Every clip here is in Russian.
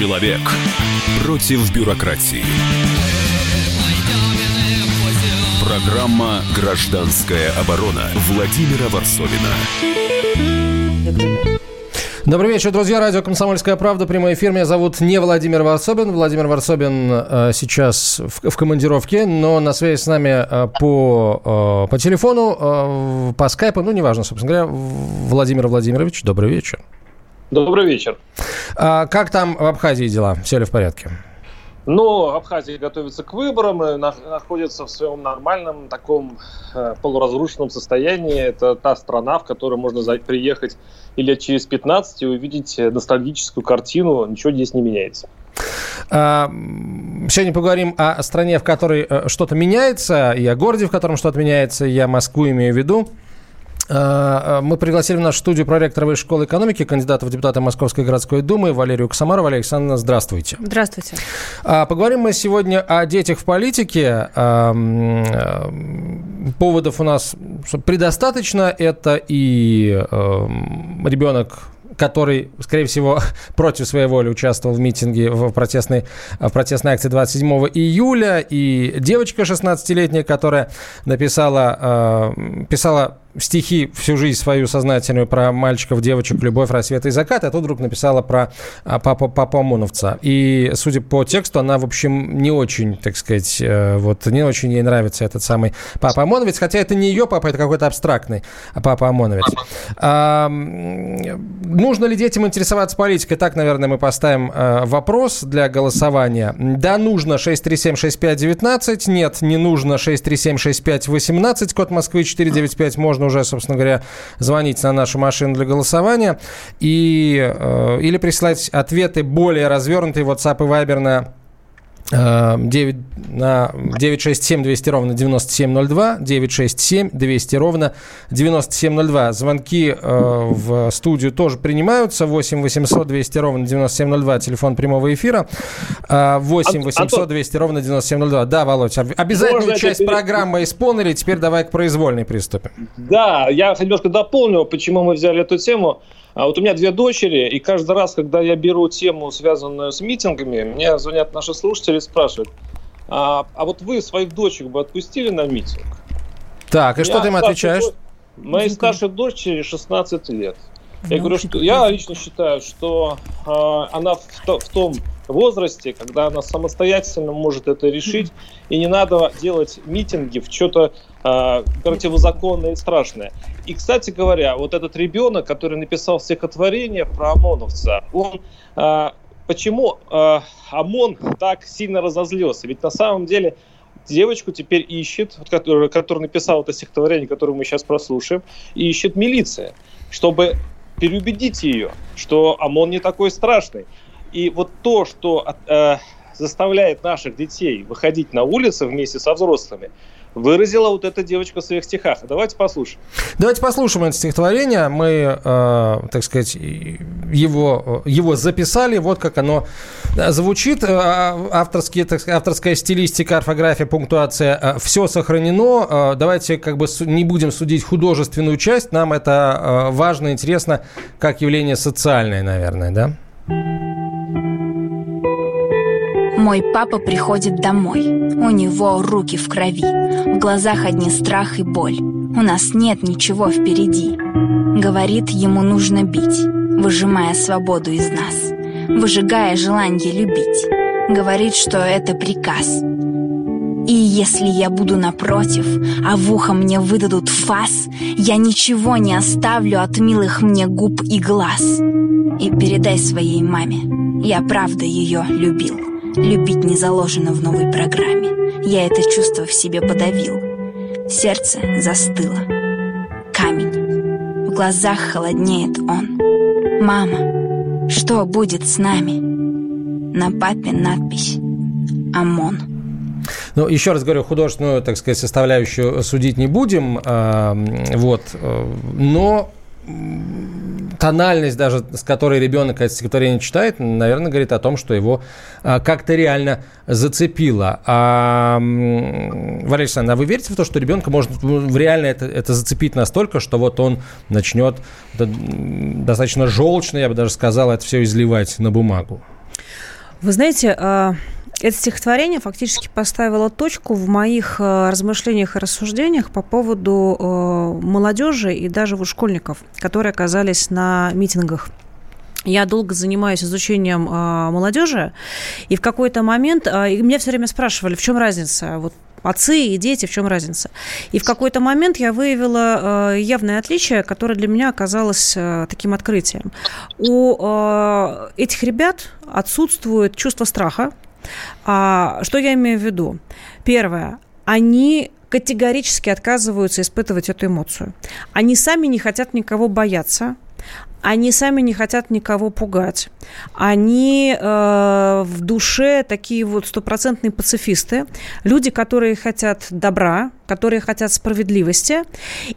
Человек против бюрократии. Программа «Гражданская оборона» Владимира Варсовина. Добрый вечер, друзья. Радио «Комсомольская правда». Прямой эфир. Меня зовут не Владимир Варсобин. Владимир Варсобин э, сейчас в, в командировке, но на связи с нами э, по, э, по телефону, э, по скайпу, ну, неважно, собственно говоря, Владимир Владимирович, добрый вечер. Добрый вечер. А, как там в Абхазии дела? Все ли в порядке? Ну, Абхазия готовится к выборам и находится в своем нормальном таком э, полуразрушенном состоянии. Это та страна, в которую можно приехать и лет через 15 и увидеть ностальгическую картину. Ничего здесь не меняется. А, сегодня поговорим о стране, в которой э, что-то меняется, и о городе, в котором что-то меняется. Я Москву имею в виду. А, а, мы пригласили в нашу студию проректора Высшей школы экономики, кандидата в депутаты Московской городской думы Валерию Косомарову. Валерия Александровна, здравствуйте. Здравствуйте. А, поговорим мы сегодня о детях в политике. Поводов у нас предостаточно. Это и ребенок который, скорее всего, против своей воли участвовал в митинге, в протестной, в протестной акции 27 июля, и девочка 16-летняя, которая написала, писала стихи всю жизнь свою сознательную про мальчиков, девочек, любовь, рассвет и закат, а тут вдруг написала про папа, папу ОМОНовца. И, судя по тексту, она, в общем, не очень, так сказать, э, вот не очень ей нравится этот самый папа ОМОНовец, хотя это не ее папа, это какой-то абстрактный папа ОМОНовец. А, нужно ли детям интересоваться политикой? Так, наверное, мы поставим а, вопрос для голосования. Да, нужно 637-6519, нет, не нужно 637-6518, код Москвы 495, можно можно уже, собственно говоря, звонить на нашу машину для голосования и, э, или присылать ответы более развернутые WhatsApp и Viber на 9, на 967 200 ровно 9702, 967 200 ровно 9702. Звонки э, в студию тоже принимаются. 8 800 200 ровно 9702, телефон прямого эфира. 8 800 200 ровно 9702. Да, Володь, обязательную Можно часть это... программы исполнили. Теперь давай к произвольной приступим. Да, я немножко дополню, почему мы взяли эту тему. А вот у меня две дочери, и каждый раз, когда я беру тему, связанную с митингами, мне звонят наши слушатели и спрашивают, а, а вот вы своих дочек бы отпустили на митинг? Так, и что ты им отвечаешь? Моей старшей дочери 16 лет. Я говорю, что я лично считаю, что э, она в, в том возрасте, когда она самостоятельно может это решить, и не надо делать митинги в что-то э, противозаконное и страшное. И, кстати говоря, вот этот ребенок, который написал стихотворение про ОМОНовца, он э, почему э, ОМОН так сильно разозлился? Ведь на самом деле девочку теперь ищет, вот, который, который написал это стихотворение, которое мы сейчас прослушаем, ищет милиция, чтобы переубедить ее, что ОМОН не такой страшный. И вот то, что э, заставляет наших детей выходить на улицы вместе со взрослыми, выразила вот эта девочка в своих стихах. Давайте послушаем. Давайте послушаем это стихотворение. Мы, э, так сказать, его, его записали. Вот как оно э, звучит. Э, авторские, так сказать, авторская стилистика, орфография, пунктуация. Э, Все сохранено. Давайте как бы не будем судить художественную часть. Нам это важно, интересно, как явление социальное, наверное, да? Мой папа приходит домой. У него руки в крови. В глазах одни страх и боль. У нас нет ничего впереди. Говорит, ему нужно бить, выжимая свободу из нас, выжигая желание любить. Говорит, что это приказ. И если я буду напротив, а в ухо мне выдадут фас, я ничего не оставлю от милых мне губ и глаз. И передай своей маме, я правда ее любил. Любить не заложено в новой программе. Я это чувство в себе подавил. Сердце застыло. Камень. В глазах холоднеет он. Мама, что будет с нами? На папе надпись «ОМОН». Ну, еще раз говорю, художественную, так сказать, составляющую судить не будем, э, вот, э, но тональность даже, с которой ребенок это стихотворение читает, наверное, говорит о том, что его а, как-то реально зацепило. А, Валерий Александровна, а вы верите в то, что ребенка может реально это, это зацепить настолько, что вот он начнет достаточно желчно, я бы даже сказал, это все изливать на бумагу? Вы знаете, а, это стихотворение фактически поставило точку в моих э, размышлениях и рассуждениях по поводу э, молодежи и даже вот школьников, которые оказались на митингах. Я долго занимаюсь изучением э, молодежи, и в какой-то момент э, меня все время спрашивали, в чем разница, вот отцы и дети, в чем разница. И в какой-то момент я выявила э, явное отличие, которое для меня оказалось э, таким открытием. У э, этих ребят отсутствует чувство страха, а, что я имею в виду? Первое. Они категорически отказываются испытывать эту эмоцию. Они сами не хотят никого бояться, они сами не хотят никого пугать. Они э, в душе такие вот стопроцентные пацифисты, люди, которые хотят добра, которые хотят справедливости.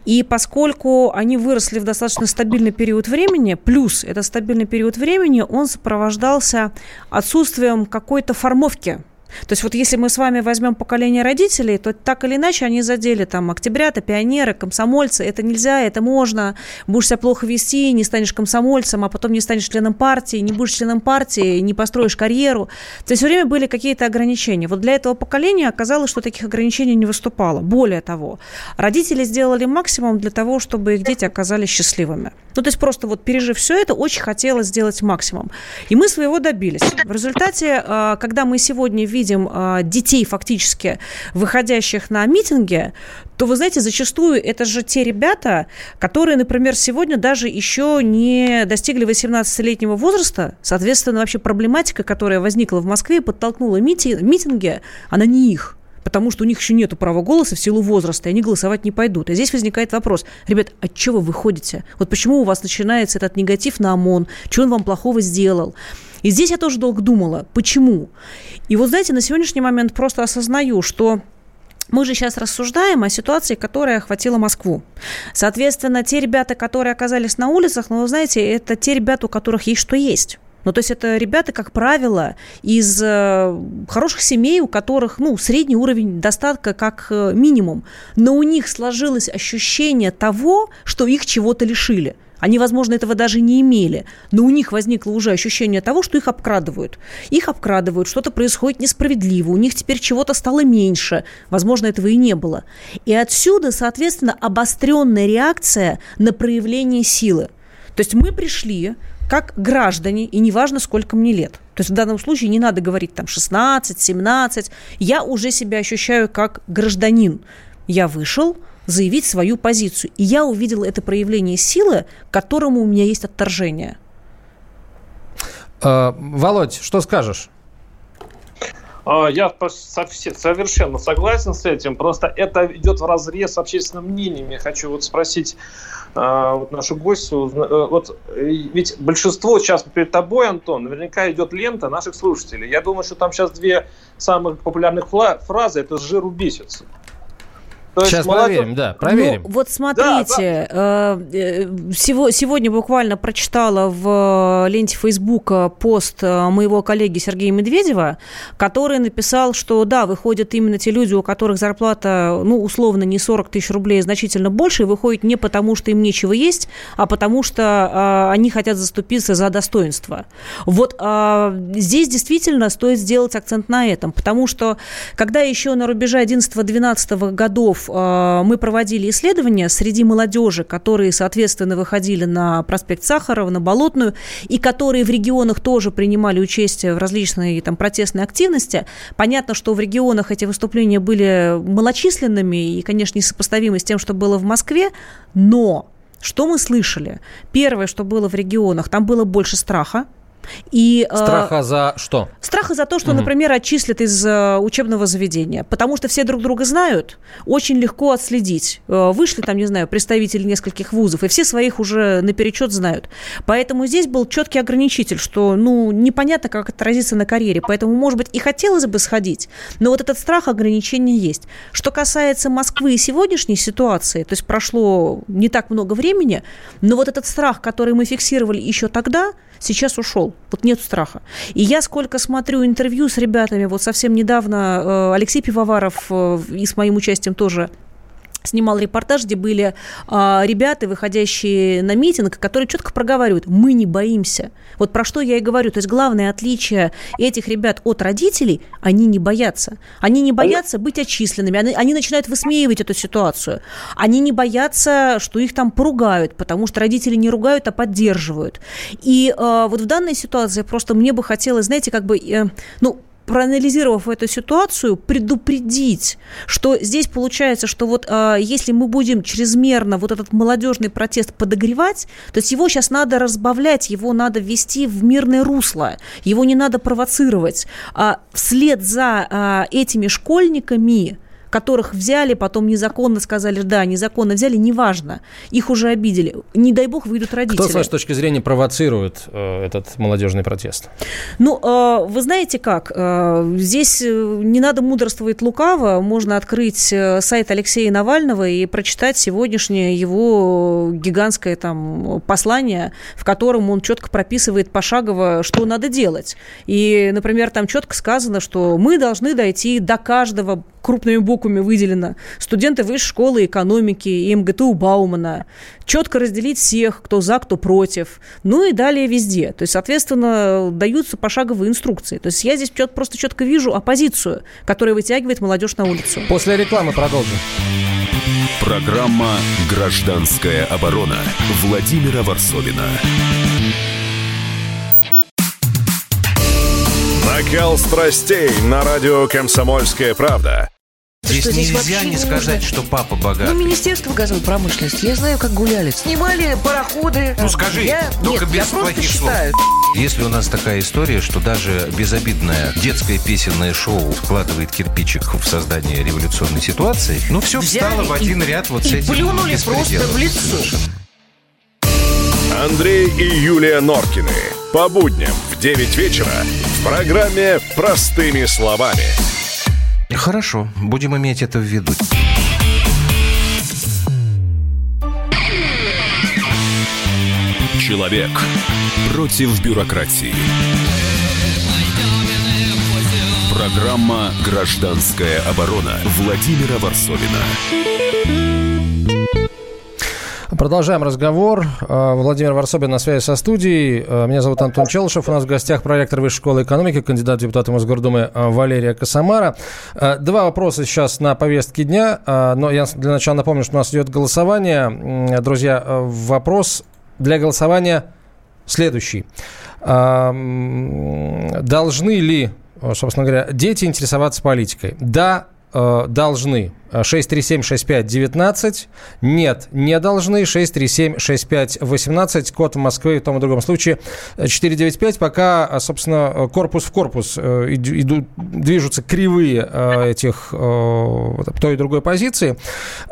И поскольку они выросли в достаточно стабильный период времени, плюс это стабильный период времени, он сопровождался отсутствием какой-то формовки то есть вот если мы с вами возьмем поколение родителей, то так или иначе они задели там октябрята, пионеры, комсомольцы. Это нельзя, это можно. Будешь себя плохо вести, не станешь комсомольцем, а потом не станешь членом партии, не будешь членом партии, не построишь карьеру. То есть все время были какие-то ограничения. Вот для этого поколения оказалось, что таких ограничений не выступало. Более того, родители сделали максимум для того, чтобы их дети оказались счастливыми. Ну, то есть просто вот пережив все это, очень хотелось сделать максимум. И мы своего добились. В результате, а, когда мы сегодня видим видим а, детей фактически, выходящих на митинги, то, вы знаете, зачастую это же те ребята, которые, например, сегодня даже еще не достигли 18-летнего возраста. Соответственно, вообще проблематика, которая возникла в Москве, подтолкнула мити- митинги, она не их потому что у них еще нет права голоса в силу возраста, и они голосовать не пойдут. И здесь возникает вопрос, ребят, от чего вы выходите? Вот почему у вас начинается этот негатив на ОМОН? Что он вам плохого сделал? И здесь я тоже долго думала, почему. И вот, знаете, на сегодняшний момент просто осознаю, что мы же сейчас рассуждаем о ситуации, которая охватила Москву. Соответственно, те ребята, которые оказались на улицах, ну, вы знаете, это те ребята, у которых есть что есть. Ну, то есть это ребята, как правило, из э, хороших семей, у которых, ну, средний уровень достатка как э, минимум. Но у них сложилось ощущение того, что их чего-то лишили. Они, возможно, этого даже не имели, но у них возникло уже ощущение того, что их обкрадывают. Их обкрадывают, что-то происходит несправедливо, у них теперь чего-то стало меньше, возможно, этого и не было. И отсюда, соответственно, обостренная реакция на проявление силы. То есть мы пришли как граждане, и неважно, сколько мне лет. То есть в данном случае не надо говорить там 16, 17. Я уже себя ощущаю как гражданин. Я вышел, заявить свою позицию. И я увидела это проявление силы, к которому у меня есть отторжение. А, Володь, что скажешь? А, я совершенно согласен с этим. Просто это идет в разрез с общественным мнением. Я хочу вот спросить а, вот нашу гостью. Э, вот, ведь большинство сейчас перед тобой, Антон, наверняка идет лента наших слушателей. Я думаю, что там сейчас две самых популярных фразы – это «с жиру бесится». То Сейчас молодежь... проверим, да, проверим. Ну, вот смотрите, да, да. Э, сегодня буквально прочитала в ленте Фейсбука пост э, моего коллеги Сергея Медведева, который написал, что да, выходят именно те люди, у которых зарплата, ну, условно, не 40 тысяч рублей, а значительно больше, и выходят не потому, что им нечего есть, а потому что они хотят заступиться за достоинство. Вот здесь действительно стоит сделать акцент на этом, потому что когда еще на рубеже 11-12 годов Э, мы проводили исследования среди молодежи, которые, соответственно, выходили на проспект Сахарова, на Болотную, и которые в регионах тоже принимали участие в различной там, протестной активности. Понятно, что в регионах эти выступления были малочисленными и, конечно, несопоставимы с тем, что было в Москве, но что мы слышали? Первое, что было в регионах, там было больше страха, и, э, страха за что? Страха за то, что, угу. например, отчислят из э, учебного заведения. Потому что все друг друга знают, очень легко отследить. Э, вышли там, не знаю, представители нескольких вузов, и все своих уже наперечет знают. Поэтому здесь был четкий ограничитель, что, ну, непонятно, как отразится на карьере. Поэтому, может быть, и хотелось бы сходить, но вот этот страх ограничения есть. Что касается Москвы и сегодняшней ситуации, то есть прошло не так много времени, но вот этот страх, который мы фиксировали еще тогда, сейчас ушел. Вот нет страха. И я сколько смотрю интервью с ребятами, вот совсем недавно э, Алексей Пивоваров э, и с моим участием тоже снимал репортаж, где были а, ребята, выходящие на митинг, которые четко проговаривают, мы не боимся. Вот про что я и говорю. То есть главное отличие этих ребят от родителей, они не боятся. Они не боятся быть отчисленными, они, они начинают высмеивать эту ситуацию. Они не боятся, что их там поругают, потому что родители не ругают, а поддерживают. И а, вот в данной ситуации просто мне бы хотелось, знаете, как бы, э, ну, проанализировав эту ситуацию, предупредить, что здесь получается, что вот э, если мы будем чрезмерно вот этот молодежный протест подогревать, то есть его сейчас надо разбавлять, его надо ввести в мирное русло, его не надо провоцировать. А вслед за э, этими школьниками которых взяли, потом незаконно сказали, да, незаконно взяли, неважно, их уже обидели. Не дай бог выйдут родители. Кто, с вашей точки зрения, провоцирует э, этот молодежный протест? Ну, э, вы знаете как, э, здесь э, не надо мудрствовать лукаво, можно открыть э, сайт Алексея Навального и прочитать сегодняшнее его гигантское там послание, в котором он четко прописывает пошагово, что надо делать. И, например, там четко сказано, что мы должны дойти до каждого крупными буквами выделено. Студенты высшей школы экономики и МГТУ Баумана. Четко разделить всех, кто за, кто против. Ну и далее везде. То есть, соответственно, даются пошаговые инструкции. То есть я здесь просто четко вижу оппозицию, которая вытягивает молодежь на улицу. После рекламы продолжим. Программа «Гражданская оборона» Владимира Варсовина. Накал страстей на радио «Комсомольская правда». Здесь что здесь нельзя не не сказать, нужно. что папа богатый. Ну, Министерство газовой промышленности. Я знаю, как гуляли. Снимали пароходы. Ну, скажи, я... только Нет, без я просто плохих слов. считаю. Если у нас такая история, что даже безобидное детское песенное шоу вкладывает кирпичик в создание революционной ситуации, ну все Взяли встало в и- один ряд вот с и этим плюнули просто в лицо. совершенно. Андрей и Юлия Норкины. По будням в 9 вечера в программе «Простыми словами». Хорошо, будем иметь это в виду. Человек против бюрократии. Программа «Гражданская оборона» Владимира Варсовина. Продолжаем разговор. Э, Владимир Варсобин на связи со студией. Э, Меня зовут Антон Челышев. У нас в гостях проректор Высшей школы экономики, кандидат в депутаты Мосгордумы э, Валерия Косомара. Два вопроса сейчас на повестке дня. Но я для начала напомню, что у нас идет голосование. Друзья, вопрос для голосования следующий. Должны ли, собственно говоря, дети интересоваться политикой? Да, э, должны. 637-65-19. Нет, не должны. 637-65-18. Код в Москве в том и другом случае 495. Пока, э, собственно, э, корпус в корпус э, иду- идут, движутся кривые э, этих э, той и другой позиции.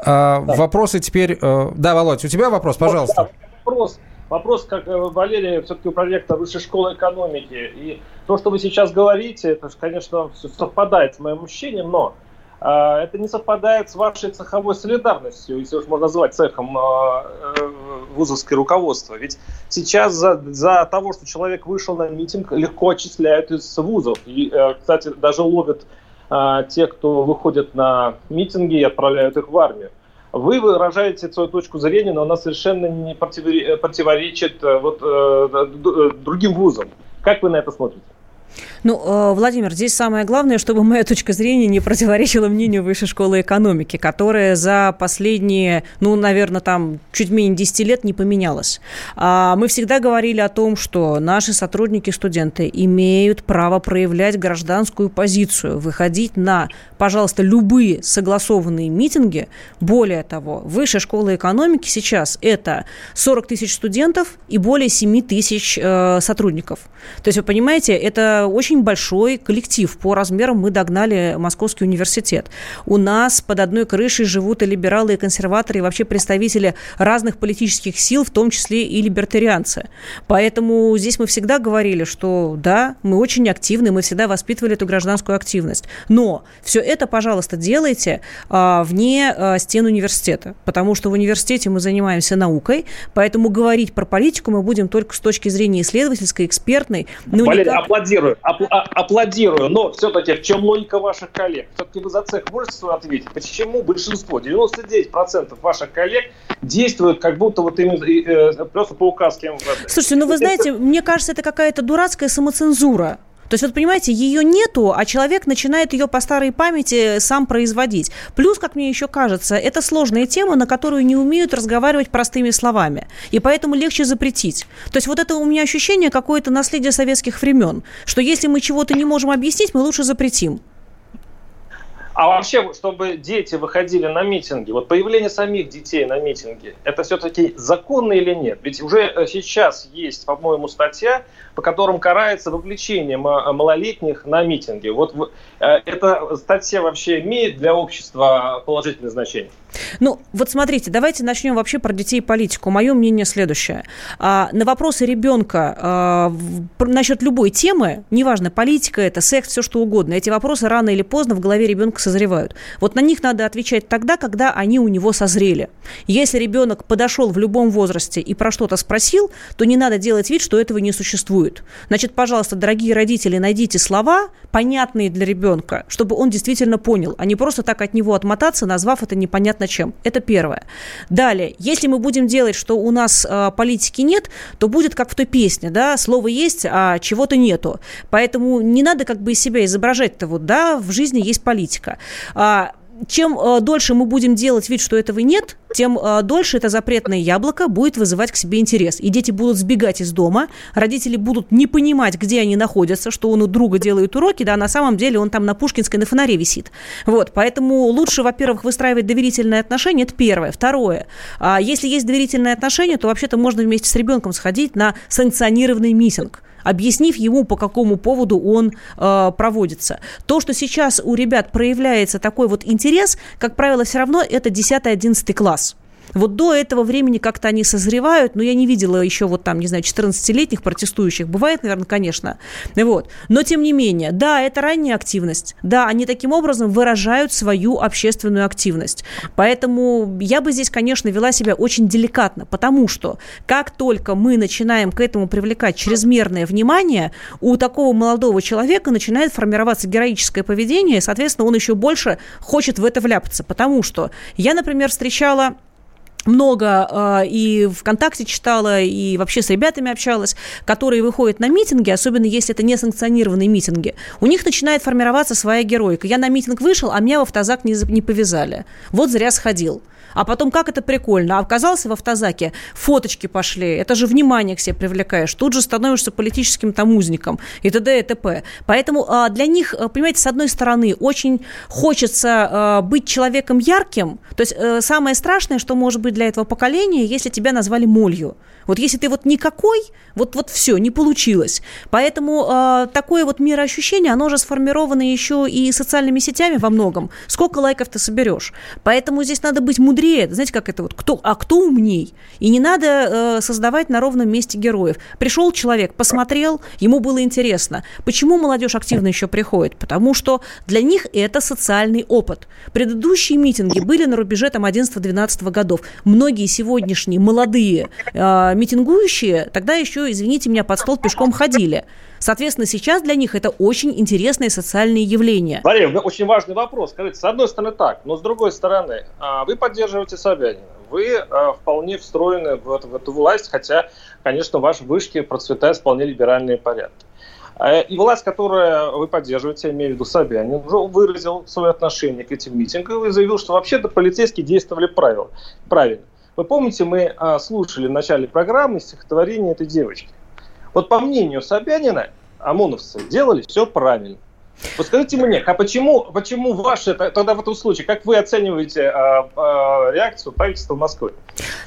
А, Вопросы теперь... э, Да, Володь, у тебя вопрос, пожалуйста. Да, Вопрос, вопрос, как э, Валерий, все-таки проректор Высшей школы экономики. И то, что вы сейчас говорите, это, конечно, совпадает с моим ощущением, но это не совпадает с вашей цеховой солидарностью, если уж можно назвать цехом а, э, вузовское руководство. Ведь сейчас за, за того, что человек вышел на митинг, легко отчисляют из вузов. И, э, кстати, даже ловят а, те, кто выходит на митинги и отправляют их в армию. Вы выражаете свою точку зрения, но она совершенно не противоре- противоречит э, вот, другим вузам. Как вы на это смотрите? Ну, э, Владимир, здесь самое главное, чтобы моя точка зрения не противоречила мнению Высшей школы экономики, которая за последние, ну, наверное, там чуть менее 10 лет не поменялась. А Мы всегда говорили о том, что наши сотрудники, студенты имеют право проявлять гражданскую позицию, выходить на, пожалуйста, любые согласованные митинги. Более того, Высшая школа экономики сейчас это 40 тысяч студентов и более 7 тысяч э, сотрудников. То есть, вы понимаете, это очень большой коллектив. По размерам мы догнали Московский университет. У нас под одной крышей живут и либералы, и консерваторы, и вообще представители разных политических сил, в том числе и либертарианцы. Поэтому здесь мы всегда говорили, что да, мы очень активны, мы всегда воспитывали эту гражданскую активность. Но все это, пожалуйста, делайте а, вне а, стен университета, потому что в университете мы занимаемся наукой, поэтому говорить про политику мы будем только с точки зрения исследовательской, экспертной. Ну, Валерий, никак- аплодирую. Аплодирую, апл- а- аплодирую, но все-таки в чем логика ваших коллег? Все-таки вы за цех можете ответить? Почему большинство, 99% ваших коллег действуют как будто вот именно э, просто по указке МВД? Слушайте, ну вы знаете, мне кажется, это какая-то дурацкая самоцензура. То есть, вот понимаете, ее нету, а человек начинает ее по старой памяти сам производить. Плюс, как мне еще кажется, это сложная тема, на которую не умеют разговаривать простыми словами. И поэтому легче запретить. То есть, вот это у меня ощущение какое-то наследие советских времен, что если мы чего-то не можем объяснить, мы лучше запретим. А вообще, чтобы дети выходили на митинги, вот появление самих детей на митинге, это все-таки законно или нет? Ведь уже э, сейчас есть, по-моему, статья, по которым карается вовлечение малолетних на митинги. Вот э, эта статья вообще имеет для общества положительное значение? Ну, вот смотрите, давайте начнем вообще про детей и политику. Мое мнение следующее. А, на вопросы ребенка а, насчет любой темы, неважно, политика это, секс, все что угодно, эти вопросы рано или поздно в голове ребенка созревают. Вот на них надо отвечать тогда, когда они у него созрели. Если ребенок подошел в любом возрасте и про что-то спросил, то не надо делать вид, что этого не существует. Значит, пожалуйста, дорогие родители, найдите слова, понятные для ребенка, чтобы он действительно понял, а не просто так от него отмотаться, назвав это непонятно чем. Это первое. Далее, если мы будем делать, что у нас э, политики нет, то будет как в той песне, да, слово есть, а чего-то нету. Поэтому не надо как бы из себя изображать-то вот, да, в жизни есть политика. А, чем э, дольше мы будем делать вид, что этого нет, тем э, дольше это запретное яблоко будет вызывать к себе интерес. И дети будут сбегать из дома, родители будут не понимать, где они находятся, что он у друга делает уроки, да, на самом деле он там на Пушкинской на фонаре висит. Вот, поэтому лучше, во-первых, выстраивать доверительные отношения, это первое. Второе, а если есть доверительные отношения, то вообще-то можно вместе с ребенком сходить на санкционированный миссинг объяснив ему, по какому поводу он э, проводится. То, что сейчас у ребят проявляется такой вот интерес, как правило, все равно это 10-11 класс. Вот до этого времени как-то они созревают, но я не видела еще вот там, не знаю, 14-летних протестующих. Бывает, наверное, конечно. Вот. Но тем не менее, да, это ранняя активность. Да, они таким образом выражают свою общественную активность. Поэтому я бы здесь, конечно, вела себя очень деликатно, потому что как только мы начинаем к этому привлекать чрезмерное внимание, у такого молодого человека начинает формироваться героическое поведение, и, соответственно, он еще больше хочет в это вляпаться. Потому что я, например, встречала много э, и ВКонтакте читала, и вообще с ребятами общалась, которые выходят на митинги, особенно если это не санкционированные митинги, у них начинает формироваться своя героика. Я на митинг вышел, а меня в автозак не, не повязали. Вот зря сходил. А потом, как это прикольно, оказался в автозаке, фоточки пошли, это же внимание к себе привлекаешь, тут же становишься политическим там узником и т.д. и т.п. Поэтому а, для них, а, понимаете, с одной стороны, очень хочется а, быть человеком ярким, то есть а, самое страшное, что может быть для этого поколения, если тебя назвали молью. Вот если ты вот никакой, вот, вот все, не получилось. Поэтому э, такое вот мироощущение, оно же сформировано еще и социальными сетями во многом. Сколько лайков ты соберешь? Поэтому здесь надо быть мудрее. Знаете, как это вот, кто, а кто умней? И не надо э, создавать на ровном месте героев. Пришел человек, посмотрел, ему было интересно. Почему молодежь активно еще приходит? Потому что для них это социальный опыт. Предыдущие митинги были на рубеже там 11-12 годов. Многие сегодняшние молодые э, митингующие тогда еще, извините меня, под стол пешком ходили. Соответственно, сейчас для них это очень интересные социальные явления. Мария, очень важный вопрос. Скажите, с одной стороны так, но с другой стороны, а, вы поддерживаете Собянина. Вы а, вполне встроены в эту, в эту власть, хотя, конечно, в вашей вышке процветают вполне либеральные порядки. А, и власть, которую вы поддерживаете, имею в виду Собянин, уже выразил свое отношение к этим митингам и заявил, что вообще-то полицейские действовали правильно. Вы помните, мы а, слушали в начале программы стихотворение этой девочки. Вот по мнению Собянина, ОМОНовцы делали все правильно. Вот скажите мне, а почему, почему ваши, тогда в этом случае, как вы оцениваете а, а, реакцию правительства Москвы?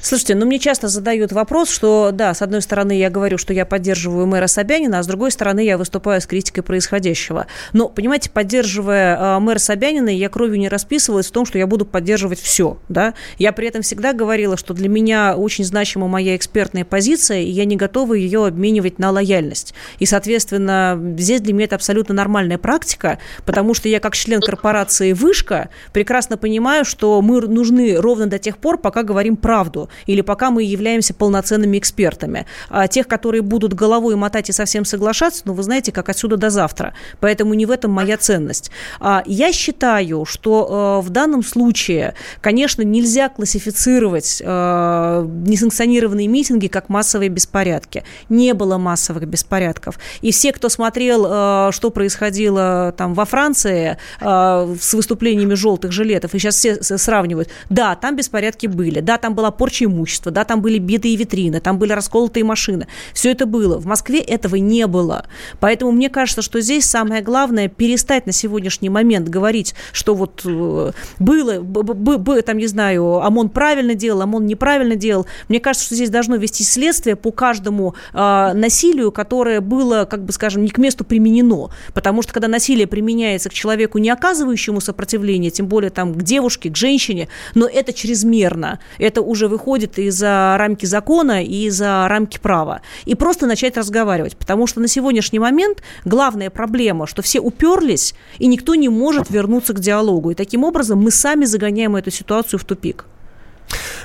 Слушайте, ну мне часто задают вопрос, что да, с одной стороны я говорю, что я поддерживаю мэра Собянина, а с другой стороны я выступаю с критикой происходящего. Но, понимаете, поддерживая а, мэра Собянина, я кровью не расписывалась в том, что я буду поддерживать все. Да? Я при этом всегда говорила, что для меня очень значима моя экспертная позиция, и я не готова ее обменивать на лояльность. И, соответственно, здесь для меня это абсолютно нормальная практика, потому что я как член корпорации «Вышка» прекрасно понимаю, что мы нужны ровно до тех пор, пока говорим правду правду, или пока мы являемся полноценными экспертами. А тех, которые будут головой мотать и совсем соглашаться, ну, вы знаете, как отсюда до завтра. Поэтому не в этом моя ценность. А я считаю, что э, в данном случае, конечно, нельзя классифицировать э, несанкционированные митинги как массовые беспорядки. Не было массовых беспорядков. И все, кто смотрел, э, что происходило там во Франции э, с выступлениями желтых жилетов, и сейчас все сравнивают, да, там беспорядки были, да, там была порча имущества, да, там были битые витрины, там были расколотые машины. Все это было. В Москве этого не было. Поэтому мне кажется, что здесь самое главное перестать на сегодняшний момент говорить, что вот э, было, б, б, б, там, не знаю, ОМОН правильно делал, ОМОН неправильно делал. Мне кажется, что здесь должно вести следствие по каждому э, насилию, которое было, как бы скажем, не к месту применено. Потому что когда насилие применяется к человеку, не оказывающему сопротивления, тем более там к девушке, к женщине, но это чрезмерно. Это уже выходит из-за рамки закона и из-за рамки права. И просто начать разговаривать. Потому что на сегодняшний момент главная проблема, что все уперлись, и никто не может вернуться к диалогу. И таким образом мы сами загоняем эту ситуацию в тупик.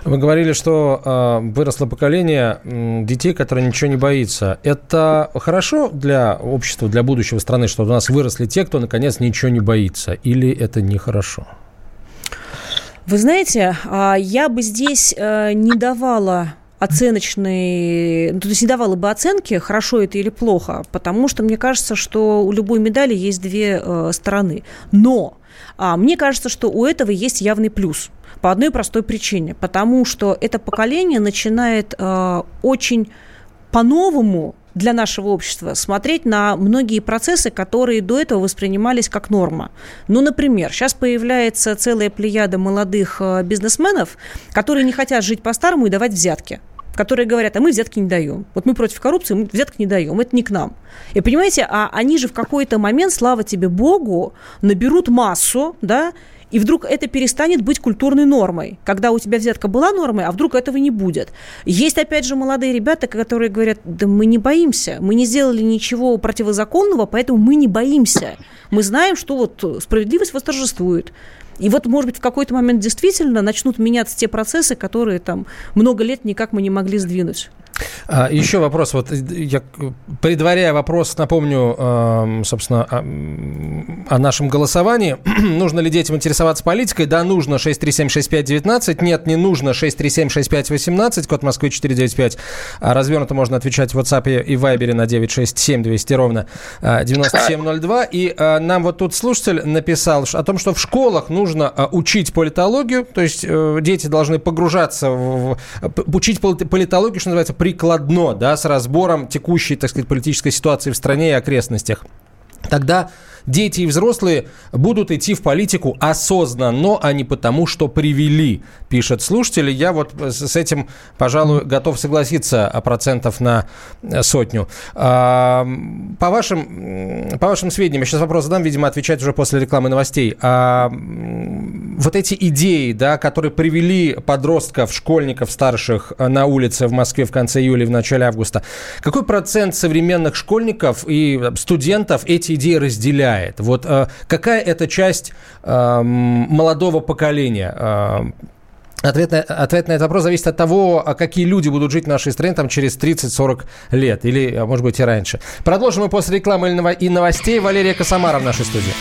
Вы говорили, что э, выросло поколение детей, которые ничего не боится. Это хорошо для общества, для будущего страны, что у нас выросли те, кто наконец ничего не боится, или это нехорошо? Вы знаете, а, я бы здесь э, не давала оценочные, ну, то есть не давала бы оценки, хорошо это или плохо, потому что мне кажется, что у любой медали есть две э, стороны. Но а, мне кажется, что у этого есть явный плюс – по одной простой причине. Потому что это поколение начинает э, очень по-новому для нашего общества смотреть на многие процессы, которые до этого воспринимались как норма. Ну, например, сейчас появляется целая плеяда молодых э, бизнесменов, которые не хотят жить по-старому и давать взятки которые говорят, а мы взятки не даем. Вот мы против коррупции, мы взятки не даем, это не к нам. И понимаете, а они же в какой-то момент, слава тебе Богу, наберут массу, да, и вдруг это перестанет быть культурной нормой, когда у тебя взятка была нормой, а вдруг этого не будет. Есть, опять же, молодые ребята, которые говорят, да мы не боимся, мы не сделали ничего противозаконного, поэтому мы не боимся. Мы знаем, что вот справедливость восторжествует. И вот, может быть, в какой-то момент действительно начнут меняться те процессы, которые там много лет никак мы не могли сдвинуть. А, еще вопрос. Вот я, предваряя вопрос, напомню, собственно, о, о нашем голосовании. нужно ли детям интересоваться политикой? Да, нужно 6376519. Нет, не нужно 6376518, код Москвы 495. А развернуто можно отвечать в WhatsApp и Viber на 967 200 ровно 9702. И а, нам вот тут слушатель написал о том, что в школах нужно учить политологию, то есть э, дети должны погружаться в, учить политологию, что называется, прикладно, да, с разбором текущей, так сказать, политической ситуации в стране и окрестностях. Тогда дети и взрослые будут идти в политику осознанно, а не потому, что привели, пишет слушатель. Я вот с этим, пожалуй, готов согласиться процентов на сотню. А, по вашим, по вашим сведениям, я сейчас вопрос задам, видимо, отвечать уже после рекламы новостей. А, вот эти идеи, да, которые привели подростков, школьников старших на улице в Москве в конце июля в начале августа, какой процент современных школьников и студентов эти идеи разделяют? Влияет? Вот э, какая это часть э, молодого поколения? Э, Ответ на, ответ на этот вопрос зависит от того, а какие люди будут жить в нашей стране там, через 30-40 лет, или, а, может быть, и раньше. Продолжим мы после рекламы и новостей. Валерия Косомара в нашей студии.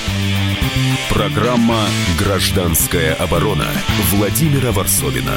Программа «Гражданская оборона» Владимира Варсовина.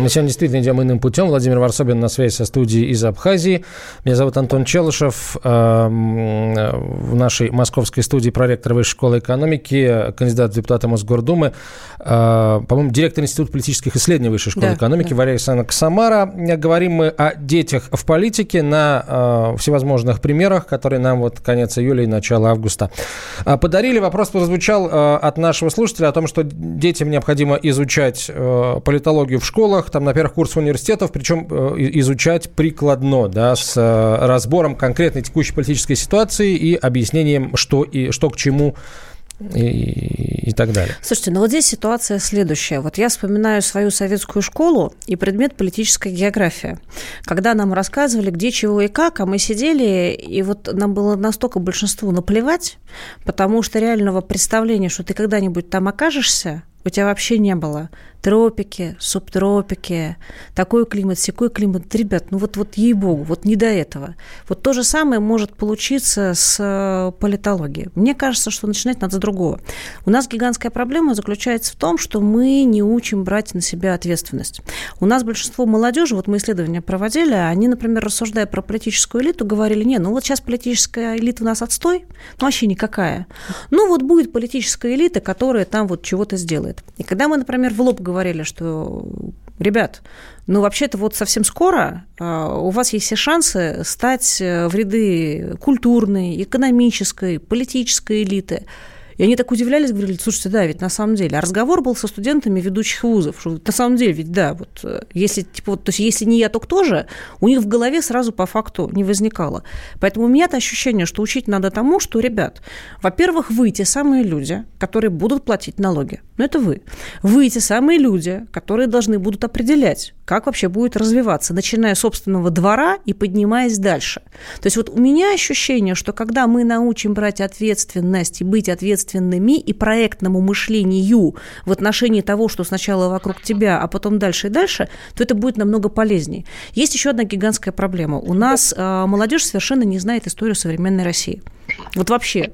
Мы сегодня действительно идем иным путем. Владимир Варсобин на связи со студией из Абхазии. Меня зовут Антон Челышев. Эм, в нашей московской студии проректор Высшей школы экономики, кандидат в депутаты Мосгордумы, по-моему, директор Института политических исследований Высшей школы да, экономики да. Валерия Александровна Самара. Говорим мы о детях в политике на всевозможных примерах, которые нам вот конец июля и начало августа подарили. Вопрос прозвучал от нашего слушателя о том, что детям необходимо изучать политологию в школах, там на первых курсах университетов, причем изучать прикладно, да, с разбором конкретной текущей политической ситуации и объяснением, что, и, что к чему и, и так далее. Слушайте, ну вот здесь ситуация следующая. Вот я вспоминаю свою советскую школу и предмет политическая география. Когда нам рассказывали, где, чего и как, а мы сидели, и вот нам было настолько большинству наплевать, потому что реального представления, что ты когда-нибудь там окажешься, у тебя вообще не было тропики, субтропики, такой климат, секой климат. Ребят, ну вот, вот ей-богу, вот не до этого. Вот то же самое может получиться с э, политологией. Мне кажется, что начинать надо с другого. У нас гигантская проблема заключается в том, что мы не учим брать на себя ответственность. У нас большинство молодежи, вот мы исследования проводили, они, например, рассуждая про политическую элиту, говорили, не, ну вот сейчас политическая элита у нас отстой, ну вообще никакая. Ну вот будет политическая элита, которая там вот чего-то сделает. И когда мы, например, в лоб говорили, что, ребят, ну, вообще-то вот совсем скоро а, у вас есть все шансы стать э, в ряды культурной, экономической, политической элиты. И они так удивлялись, говорили, слушайте, да, ведь на самом деле. А разговор был со студентами ведущих вузов, что на самом деле ведь да, вот э, если, типа, вот, то есть если не я, то кто же, у них в голове сразу по факту не возникало. Поэтому у меня-то ощущение, что учить надо тому, что, ребят, во-первых, вы те самые люди, которые будут платить налоги. Ну, это вы. Вы те самые люди, которые должны будут определять, как вообще будет развиваться, начиная с собственного двора и поднимаясь дальше. То есть вот у меня ощущение, что когда мы научим брать ответственность и быть ответственными и проектному мышлению в отношении того, что сначала вокруг тебя, а потом дальше и дальше, то это будет намного полезнее. Есть еще одна гигантская проблема. У нас э, молодежь совершенно не знает историю современной России. Вот вообще.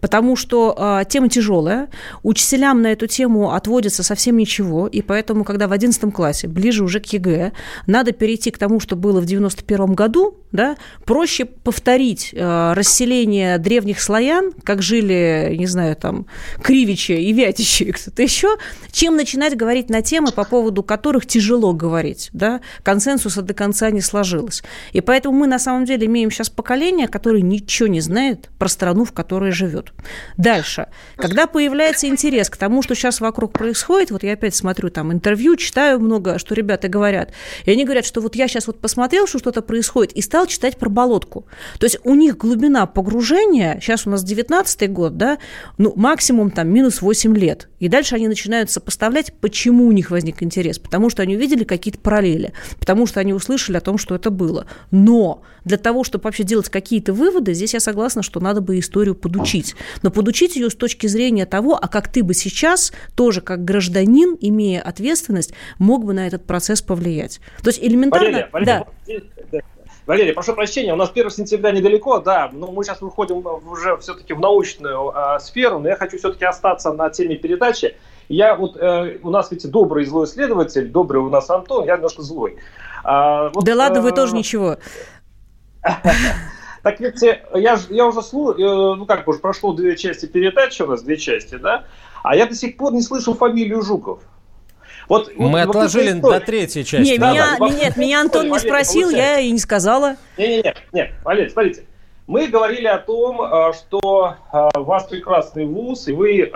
Потому что э, тема тяжелая, учителям на эту тему отводится совсем ничего, и поэтому, когда в 11 классе, ближе уже к ЕГЭ, надо перейти к тому, что было в 91 году, да, проще повторить э, расселение древних славян, как жили, не знаю, там, Кривичи и Вятичи и кто-то еще, чем начинать говорить на темы, по поводу которых тяжело говорить, да, консенсуса до конца не сложилось. И поэтому мы, на самом деле, имеем сейчас поколение, которое ничего не знает про страну, в которой живет. Дальше. Когда появляется интерес к тому, что сейчас вокруг происходит, вот я опять смотрю там интервью, читаю много, что ребята говорят, и они говорят, что вот я сейчас вот посмотрел, что что-то происходит, и стал читать про болотку. То есть у них глубина погружения, сейчас у нас 19 год, да, ну, максимум там минус 8 лет. И дальше они начинают сопоставлять, почему у них возник интерес. Потому что они увидели какие-то параллели, потому что они услышали о том, что это было. Но для того, чтобы вообще делать какие-то выводы, здесь я согласна, что надо бы историю подучить. Но подучить ее с точки зрения того, а как ты бы сейчас, тоже как гражданин, имея ответственность, мог бы на этот процесс повлиять. То есть элементарно... Валерия, Валерия, да. Валерий, прошу прощения, у нас 1 сентября недалеко, да, но мы сейчас выходим уже все-таки в научную э, сферу, но я хочу все-таки остаться на теме передачи. Я вот, э, у нас ведь добрый и злой следователь, добрый у нас Антон, я немножко злой. А, вот, да ладно, вы э, тоже ничего. Так ведь я, я уже слушал, э, ну как, уже прошло две части передачи у нас, две части, да? А я до сих пор не слышал фамилию Жуков. Вот, Мы вот, отложили вот до третьей части. Не, да, меня, да, нет, меня Антон не спросил, я и не сказала. Не-не-не, нет, Валерий, смотрите. Мы говорили о том, э, что у вас прекрасный вуз, и вы,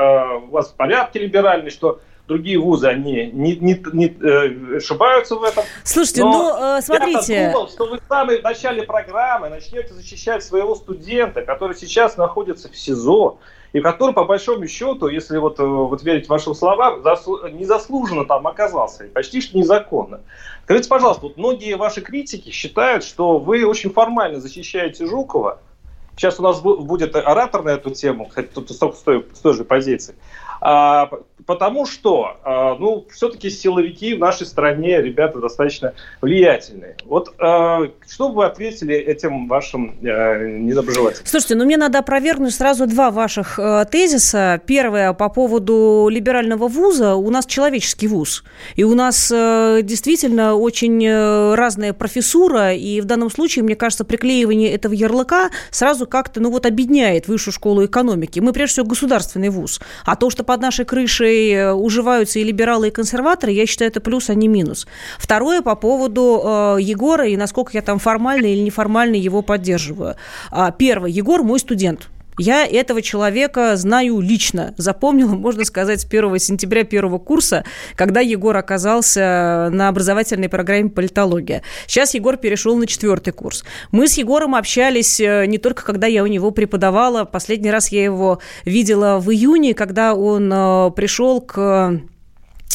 у вас в порядке либеральный, что другие вузы, они не, не, не э, ошибаются в этом. Слушайте, Но ну, э, смотрите... Я думал, что вы в самом начале программы начнете защищать своего студента, который сейчас находится в СИЗО, и который, по большому счету, если вот, э, вот верить вашим словам, заслу... незаслуженно там оказался, почти что незаконно. Скажите, пожалуйста, вот многие ваши критики считают, что вы очень формально защищаете Жукова, Сейчас у нас будет оратор на эту тему, кстати, тут с той, с той же позиции. А, потому что, а, ну, все-таки силовики в нашей стране, ребята достаточно влиятельные. Вот а, что бы вы ответили этим вашим а, недоброжелателям? Слушайте, ну мне надо опровергнуть сразу два ваших э, тезиса. Первое, по поводу либерального вуза. У нас человеческий вуз. И у нас э, действительно очень э, разная профессура. И в данном случае, мне кажется, приклеивание этого ярлыка сразу как-то, ну вот, объединяет высшую школу экономики. Мы, прежде всего, государственный вуз. А то, что под нашей крышей э, уживаются и либералы, и консерваторы, я считаю, это плюс, а не минус. Второе, по поводу э, Егора и насколько я там формально или неформально его поддерживаю. А, первое, Егор мой студент. Я этого человека знаю лично. Запомнила, можно сказать, с 1 сентября первого курса, когда Егор оказался на образовательной программе политология. Сейчас Егор перешел на четвертый курс. Мы с Егором общались э, не только когда я у него преподавала. Последний раз я его видела в июне, когда он э, пришел к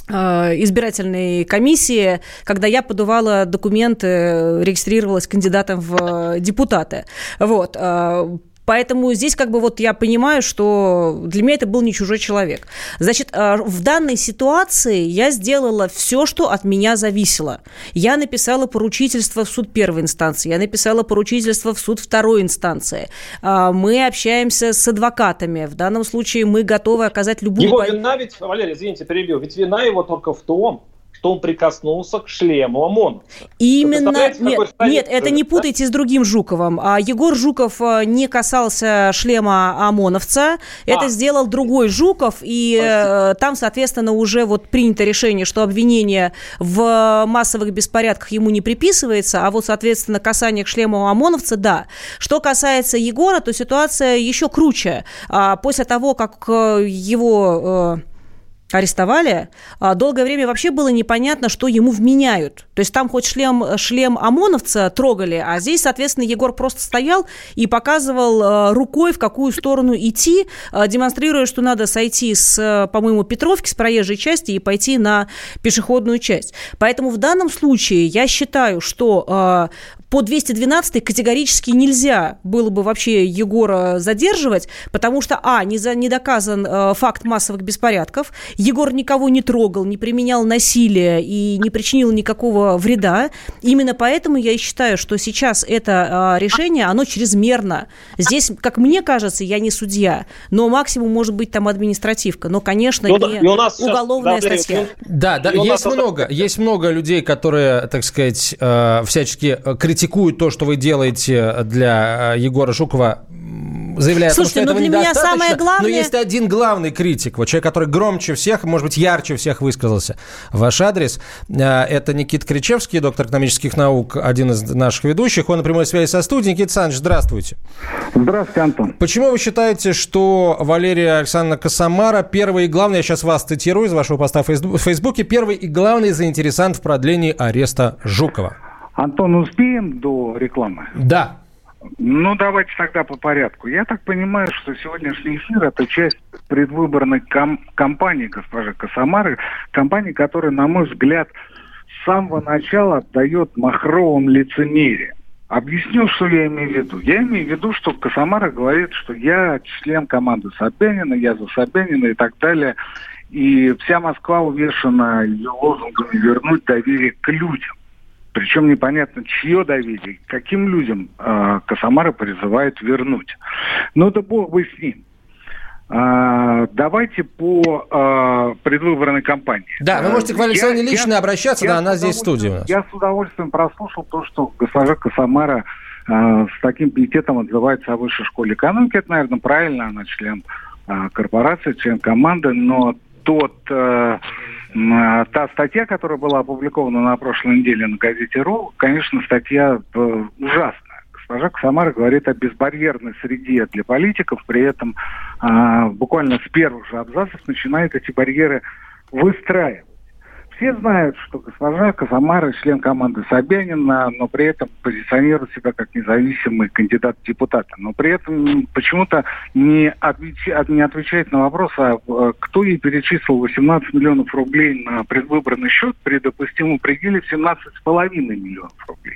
э, избирательной комиссии, когда я подувала документы, регистрировалась кандидатом в депутаты. Вот. Поэтому здесь как бы вот я понимаю, что для меня это был не чужой человек. Значит, э, в данной ситуации я сделала все, что от меня зависело. Я написала поручительство в суд первой инстанции, я написала поручительство в суд второй инстанции. А, мы общаемся с адвокатами. В данном случае мы готовы оказать любую... Его вина ведь, Валерий, извините, перебил, ведь вина его только в том, что он прикоснулся к шлему ОМОНовца. Именно, нет, нет, это не путайте да? с другим Жуковым. А Егор Жуков э, не касался шлема ОМОНовца, это а. сделал другой Жуков, и э, там, соответственно, уже вот принято решение, что обвинение в массовых беспорядках ему не приписывается, а вот, соответственно, касание к шлему ОМОНовца, да. Что касается Егора, то ситуация еще круче. А после того, как э, его... Арестовали, а долгое время вообще было непонятно, что ему вменяют. То есть там хоть шлем, шлем ОМОНовца трогали, а здесь, соответственно, Егор просто стоял и показывал э, рукой, в какую сторону идти, э, демонстрируя, что надо сойти с, э, по-моему, Петровки, с проезжей части и пойти на пешеходную часть. Поэтому в данном случае я считаю, что по 212 категорически нельзя было бы вообще Егора задерживать, потому что, а, не, за, не доказан э, факт массовых беспорядков, Егор никого не трогал, не применял насилия и не причинил никакого вреда. Именно поэтому я и считаю, что сейчас это э, решение, оно чрезмерно. Здесь, как мне кажется, я не судья, но максимум может быть там административка, но, конечно, ну, не уголовная сейчас, статья. Да, да, есть много, есть много людей, которые, так сказать, э, всячески критикуют критикуют то, что вы делаете для э, Егора Жукова, заявляя Слушайте, о том, что ну этого для меня самое главное... Но есть один главный критик, вот человек, который громче всех, может быть, ярче всех высказался. Ваш адрес э, – это Никит Кричевский, доктор экономических наук, один из наших ведущих. Он на прямой связи со студией. Никита Александрович, здравствуйте. Здравствуйте, Антон. Почему вы считаете, что Валерия Александровна Косомара первый и главный, я сейчас вас цитирую из вашего поста в Фейсбуке, первый и главный заинтересант в продлении ареста Жукова? Антон, успеем до рекламы? Да. Ну, давайте тогда по порядку. Я так понимаю, что сегодняшний эфир – это часть предвыборной кам- кампании госпожи Косомары, кампании, которая, на мой взгляд, с самого начала отдает махровым лицемерием. Объясню, что я имею в виду. Я имею в виду, что Косомара говорит, что я член команды Собянина, я за Собянина и так далее. И вся Москва увешана лозунгами «вернуть доверие к людям». Причем непонятно, чье доверие, каким людям э, Косомара призывает вернуть. Но да бог бы с ним. А, давайте по а, предвыборной кампании. Да, вы можете к Валерии лично я, обращаться, я да, она здесь в студии у нас. Я с удовольствием прослушал то, что госпожа Косомара а, с таким пиететом отзывается о высшей школе экономики. Это, наверное, правильно, она член а, корпорации, член команды, но тот а, а, та статья, которая была опубликована на прошлой неделе на газете РУ, конечно, статья э, ужасная. Госпожа Косомара говорит о безбарьерной среде для политиков, при этом а, буквально с первых же абзацев начинает эти барьеры выстраивать. Все знают, что госпожа Казамара член команды Собянина, но при этом позиционирует себя как независимый кандидат в депутаты. Но при этом почему-то не, отвечает, не отвечает на вопрос, а э, кто ей перечислил 18 миллионов рублей на предвыборный счет при допустимом пределе в 17,5 миллионов рублей.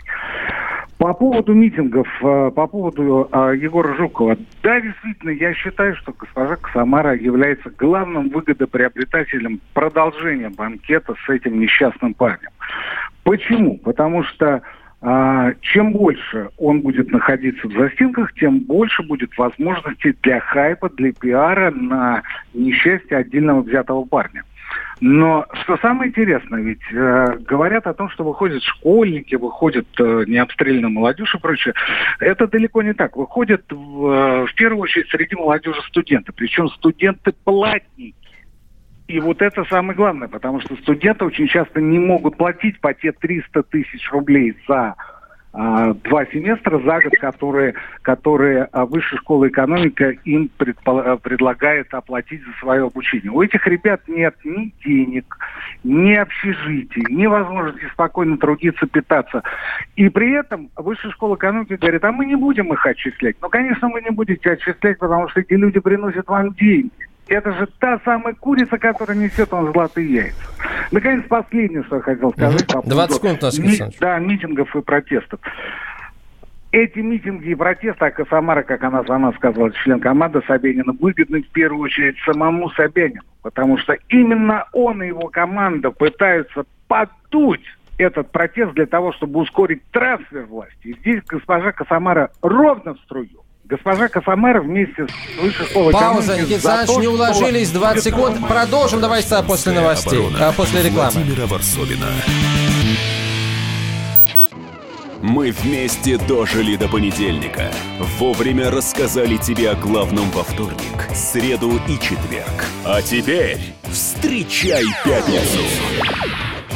По поводу митингов, э, по поводу э, Егора Жукова. Да, действительно, я считаю, что госпожа Косомара является главным выгодоприобретателем продолжения банкета с этим несчастным парнем. Почему? Потому что а, чем больше он будет находиться в застенках, тем больше будет возможностей для хайпа, для пиара на несчастье отдельного взятого парня. Но что самое интересное, ведь э, говорят о том, что выходят школьники, выходят э, необстрельная молодежь и прочее. Это далеко не так. Выходят в, э, в первую очередь среди молодежи студенты, причем студенты-платники. И вот это самое главное, потому что студенты очень часто не могут платить по те 300 тысяч рублей за а, два семестра за год, которые, которые а, Высшая школа экономика им предпо- предлагает оплатить за свое обучение. У этих ребят нет ни денег, ни общежитий, ни возможности спокойно трудиться, питаться. И при этом Высшая школа экономики говорит, а мы не будем их отчислять. Ну, конечно, вы не будете отчислять, потому что эти люди приносят вам деньги. Это же та самая курица, которая несет вам золотые яйца. Наконец, последнее, что я хотел сказать. Угу. 20 секунд, нас, ми- Да, митингов и протестов. Эти митинги и протесты, а Косомара, как она сама сказала, член команды Собянина, выгодны в первую очередь самому Собянину. Потому что именно он и его команда пытаются подуть этот протест для того, чтобы ускорить трансфер власти. И здесь госпожа Косомара ровно в струю. Госпожа Косомара вместе с высшей школой Пауза, Никита Александрович, не уложились. 20 секунд. Продолжим. Давайте после новостей, Оборона. а, после рекламы. Владимира Варсовина. Мы вместе дожили до понедельника. Вовремя рассказали тебе о главном во вторник, среду и четверг. А теперь встречай пятницу.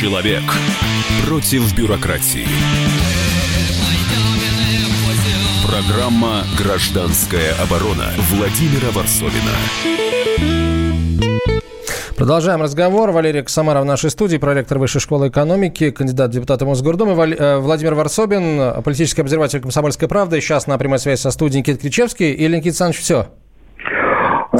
Человек против бюрократии. Программа «Гражданская оборона» Владимира Варсовина. Продолжаем разговор. Валерия Косомара в нашей студии, проректор Высшей школы экономики, кандидат в депутаты Мосгордумы. Э, Владимир Варсобин, политический обозреватель «Комсомольской правды». Сейчас на прямой связи со студией Никита Кричевский. Или, Никита Александрович, все?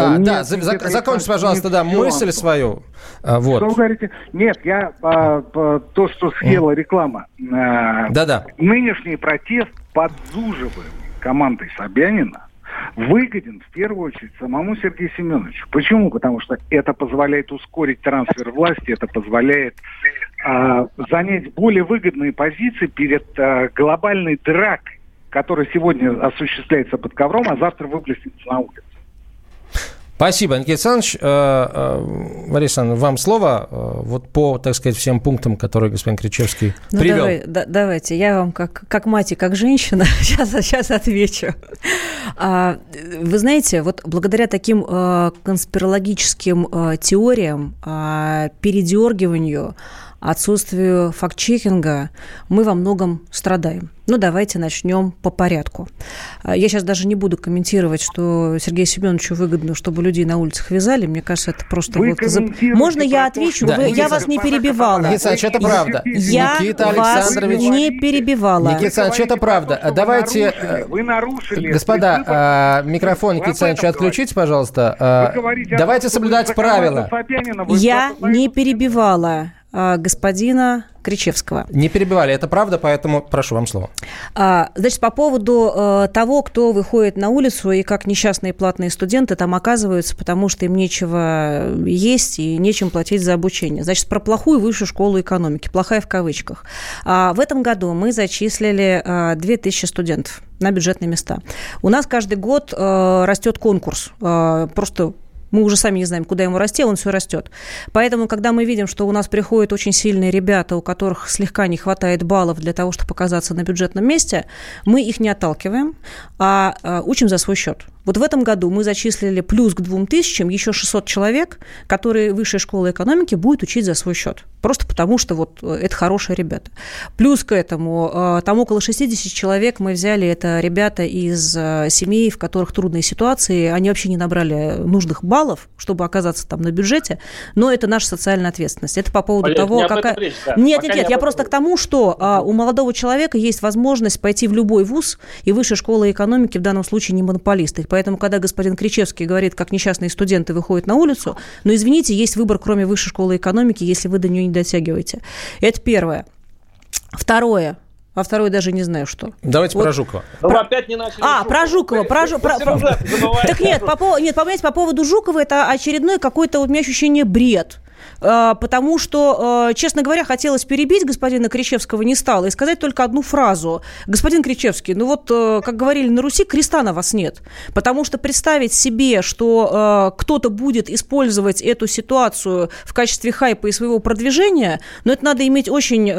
А, Нет, да, зак- закончите, Александрович, пожалуйста, да, мысль свою. А, Вот. Что вы говорите? Нет, я а, по- то, что съела реклама. а, Да-да. Нынешний протест подзуживаем командой Собянина выгоден в первую очередь самому Сергею Семеновичу. Почему? Потому что это позволяет ускорить трансфер власти, это позволяет а, занять более выгодные позиции перед а, глобальной дракой, которая сегодня осуществляется под ковром, а завтра выплеснется на улице. Спасибо, Никита Александрович. Э, э, Александрович, вам слово э, вот по, так сказать, всем пунктам, которые господин Кричевский Ну, привел. давай- да- давайте, я вам как, как мать и как женщина сейчас, сейчас отвечу. А, вы знаете, вот благодаря таким э, конспирологическим э, теориям, э, передергиванию, отсутствию факт-чекинга, мы во многом страдаем. Ну, давайте начнем по порядку. А, Я сейчас даже не буду комментировать, что Сергею Семеновичу выгодно, чтобы людей на улицах вязали. Мне кажется, это просто... Вы вот за- комментируете Можно я отвечу? Да, Вы- Никита я вас не Александрович, перебивала. Никита Александрович, это правда. Я Никита вас Александрович... не перебивала. Никита Александрович, это правда. Давайте... э, Вы нарушили. Господа, а, микрофон Вы Никита этом отключите, пожалуйста. Вы о Давайте соблюдать вы правила. Вы Я не перебивала господина Кричевского. Не перебивали, это правда, поэтому прошу вам слово. А, Значит, по поводу э, того, кто выходит на улицу и как несчастные платные студенты там оказываются, потому что им нечего есть и нечем платить за обучение. Значит, про плохую высшую школу экономики, плохая в кавычках. А, В этом году мы зачислили а, 2000 студентов на бюджетные места. У нас каждый год растет конкурс. Просто Мы уже сами не знаем, куда ему расти, он все растет. Поэтому, когда мы видим, что у нас приходят очень сильные ребята, у которых слегка не хватает баллов для того, чтобы показаться на бюджетном месте, мы их не отталкиваем, а, а учим за свой счет. Вот в этом году мы зачислили плюс к двум тысячам еще 600 человек, которые высшая школа экономики будет учить за свой счет. Просто потому, что вот э, это хорошие ребята. Плюс к этому, э, там около 60 человек мы взяли, это ребята из э, семей, в которых трудные ситуации, они вообще не набрали нужных баллов, чтобы оказаться там на бюджете, но это наша социальная ответственность. Это по поводу Олег, того, не какая... Речь, да. Нет, Пока нет, не нет, я просто к тому, что а, у молодого человека есть возможность пойти в любой вуз, и высшая школа экономики в данном случае не монополист. И поэтому, когда господин Кричевский говорит, как несчастные студенты выходят на улицу, но, извините, есть выбор, кроме высшей школы экономики, если вы до нее не дотягиваете. Это первое. Второе. А второе даже не знаю, что. Давайте Вот. про Жукова. Ну, Про- опять не начали. А, про Жукова, про, Жу- про- про- Так нет, по, поводу- нет, понимаете, по поводу Жукова это очередной какой-то, вот у меня ощущение, бред. А, Потому что, э, честно говоря, хотелось перебить господина Кричевского, не стало, и сказать только одну фразу. Господин Кричевский, ну вот, э, как говорили на Руси, креста на вас нет. Потому что представить себе, что э, кто-то будет использовать эту ситуацию в качестве хайпа и своего продвижения, ну это надо иметь очень э,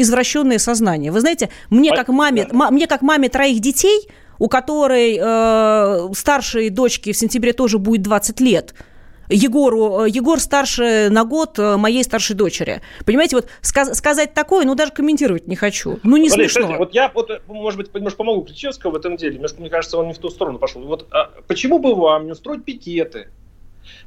извращенное сознание. Вы знаете, мне как маме, ма- мне как маме троих детей, у которой э, старшей дочке в сентябре тоже будет 20 лет. Егору, э, Егор старше на год э, моей старшей дочери. Понимаете, вот сказ- сказать такое, ну даже комментировать не хочу. Ну не Валерий, смешно. скажите, вот я, вот, э, может быть, немножко помогу Ключевскому в этом деле. Немножко, мне кажется, он не в ту сторону пошел. Вот а, почему бы вам не устроить пикеты?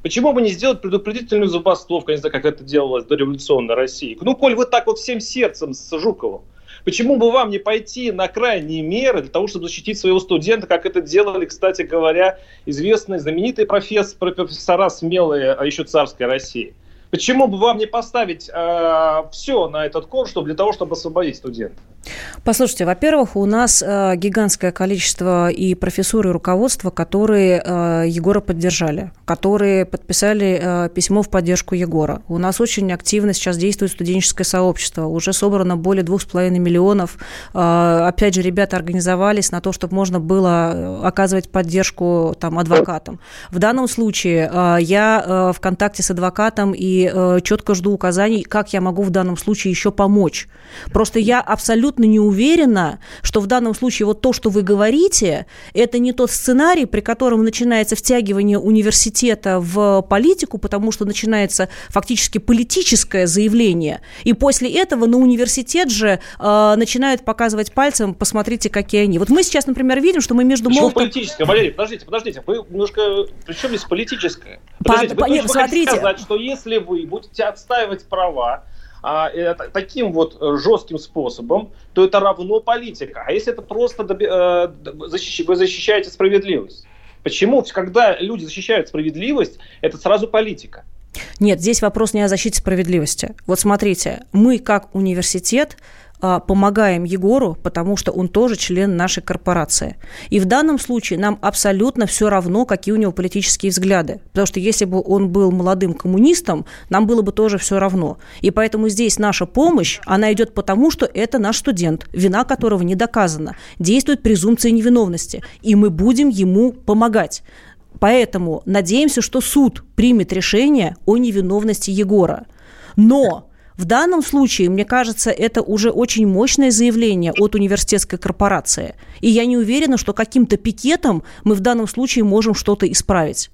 Почему бы не сделать предупредительную забастовку, не знаю, как это делалось до революционной России? Ну, коль вы так вот всем сердцем с Жуковым, почему бы вам не пойти на крайние меры для того, чтобы защитить своего студента, как это делали, кстати говоря, известные, знаменитые профессор, профессора смелые, а еще царской России? Почему бы вам не поставить все на этот кон, чтобы для того, чтобы освободить студента? Послушайте, во-первых, у нас э, гигантское количество и профессур, и руководства, которые э, Егора поддержали, которые подписали э, письмо в поддержку Егора. У нас очень активно сейчас действует студенческое сообщество. Уже собрано более двух с половиной миллионов. Э, опять же, ребята организовались на то, чтобы можно было э, оказывать поддержку там, адвокатам. В данном случае э, я э, в контакте с адвокатом и э, четко жду указаний, как я могу в данном случае еще помочь. Просто я абсолютно не уверена, что в данном случае вот то, что вы говорите, это не тот сценарий, при котором начинается втягивание университета в политику, потому что начинается фактически политическое заявление, и после этого на университет же э, начинают показывать пальцем, посмотрите, какие они. Вот мы сейчас, например, видим, что мы между Почему молотом... политическое? Валерий, подождите, подождите. Вы немножко... Причем здесь политическое? По- Подождите, по- вы, нет, смотрите. сказать, что если вы будете отстаивать права а, это- таким вот э, жестким способом, то это равно политика. А если это просто доби- э, защищ- вы защищаете справедливость? Почему, когда люди защищают справедливость, это сразу политика? Нет, здесь вопрос не о защите справедливости. Вот смотрите, мы как университет помогаем Егору, потому что он тоже член нашей корпорации. И в данном случае нам абсолютно все равно, какие у него политические взгляды. Потому что если бы он был молодым коммунистом, нам было бы тоже все равно. И поэтому здесь наша помощь, она идет потому, что это наш студент, вина которого не доказана. Действует презумпция невиновности. И мы будем ему помогать. Поэтому надеемся, что суд примет решение о невиновности Егора. Но в данном случае, мне кажется, это уже очень мощное заявление от университетской корпорации. И я не уверена, что каким-то пикетом мы в данном случае можем что-то исправить.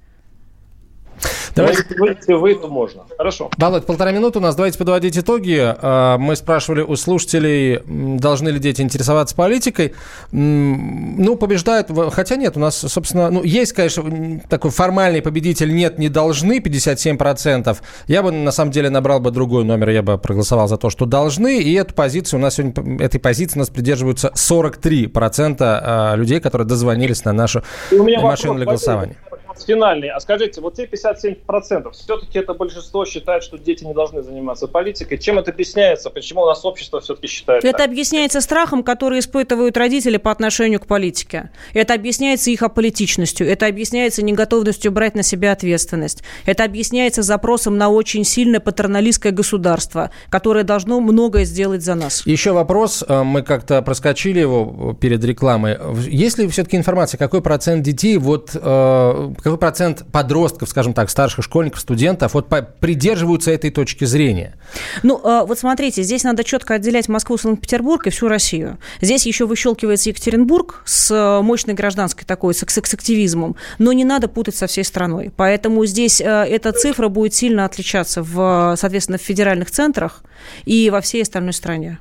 Давайте- Если выйти вы, то можно. Хорошо. Володь, полтора минуты у нас. Давайте подводить итоги. А, Мы спрашивали у слушателей, должны ли дети интересоваться политикой. Ну, побеждают... в- Хотя нет, у нас, собственно... Ну, есть, конечно, такой формальный победитель. Нет, не должны, 57%. Я бы, на самом деле, набрал бы другой номер. Я бы проголосовал за то, что должны. И эту позицию у нас сегодня... Этой позиции у нас придерживаются 43% а, людей, которые дозвонились на нашу машину для голосования. Финальный. А скажите, вот те 57%, все-таки это большинство считает, что дети не должны заниматься политикой. Чем это объясняется? Почему у нас общество все-таки считает Это так? объясняется страхом, который испытывают родители по отношению к политике. Это объясняется их аполитичностью. Это объясняется неготовностью брать на себя ответственность. Это объясняется запросом на очень сильное патерналистское государство, которое должно многое сделать за нас. Еще вопрос, э, мы как-то проскочили его перед рекламой. Есть ли все-таки информация, какой процент детей, вот э, какой процент подростков, скажем так, старших школьников, студентов вот придерживаются этой точки зрения? Ну, э, вот смотрите, здесь надо четко отделять Москву, Санкт-Петербург и всю Россию. Здесь еще выщелкивается Екатеринбург с э, мощной гражданской такой, с, с активизмом, но не надо путать со всей страной. Поэтому здесь э, эта цифра будет сильно отличаться, в, соответственно, в федеральных центрах и во всей остальной стране.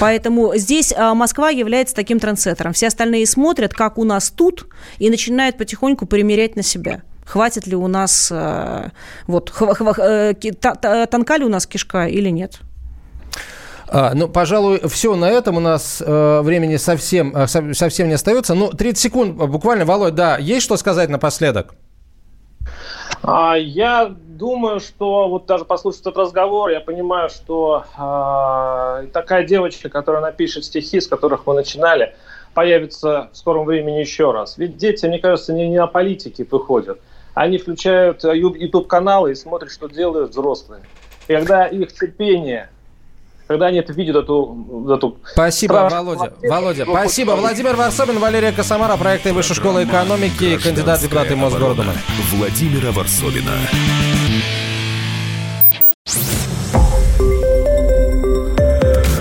Поэтому здесь а, Москва является таким трендсеттером. Все остальные смотрят, как у нас тут, и начинают потихоньку примерять на себя. Хватит ли у нас, а, вот, э, тонка ли у нас кишка или нет? А, ну, пожалуй, все на этом. У нас э, времени совсем, э, совсем не остается. Ну, 30 секунд буквально. Володь, да, есть что сказать напоследок? А, я думаю, что вот даже послушав этот разговор, я понимаю, что э, такая девочка, которая напишет стихи, с которых мы начинали, появится в скором времени еще раз. Ведь дети, мне кажется, не, не на политике выходят. Они включают YouTube-каналы и смотрят, что делают взрослые. И когда их терпение когда они это видят, эту... эту спасибо, Володя. Володя, спасибо. Владимир Варсобин, Валерия Косомара, проекты Высшей школы экономики, кандидат депутаты Мосгордума. Владимира Варсобина.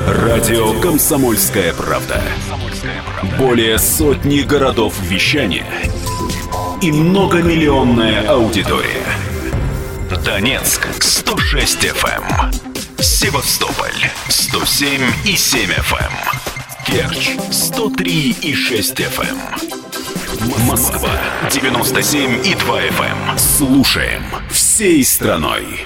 Радио «Комсомольская правда». Более сотни городов вещания и многомиллионная аудитория. Донецк 106 FM. Севастополь 107 и 7 FM. Керчь 103 и 6 FM. Москва 97 и 2 FM. Слушаем всей страной.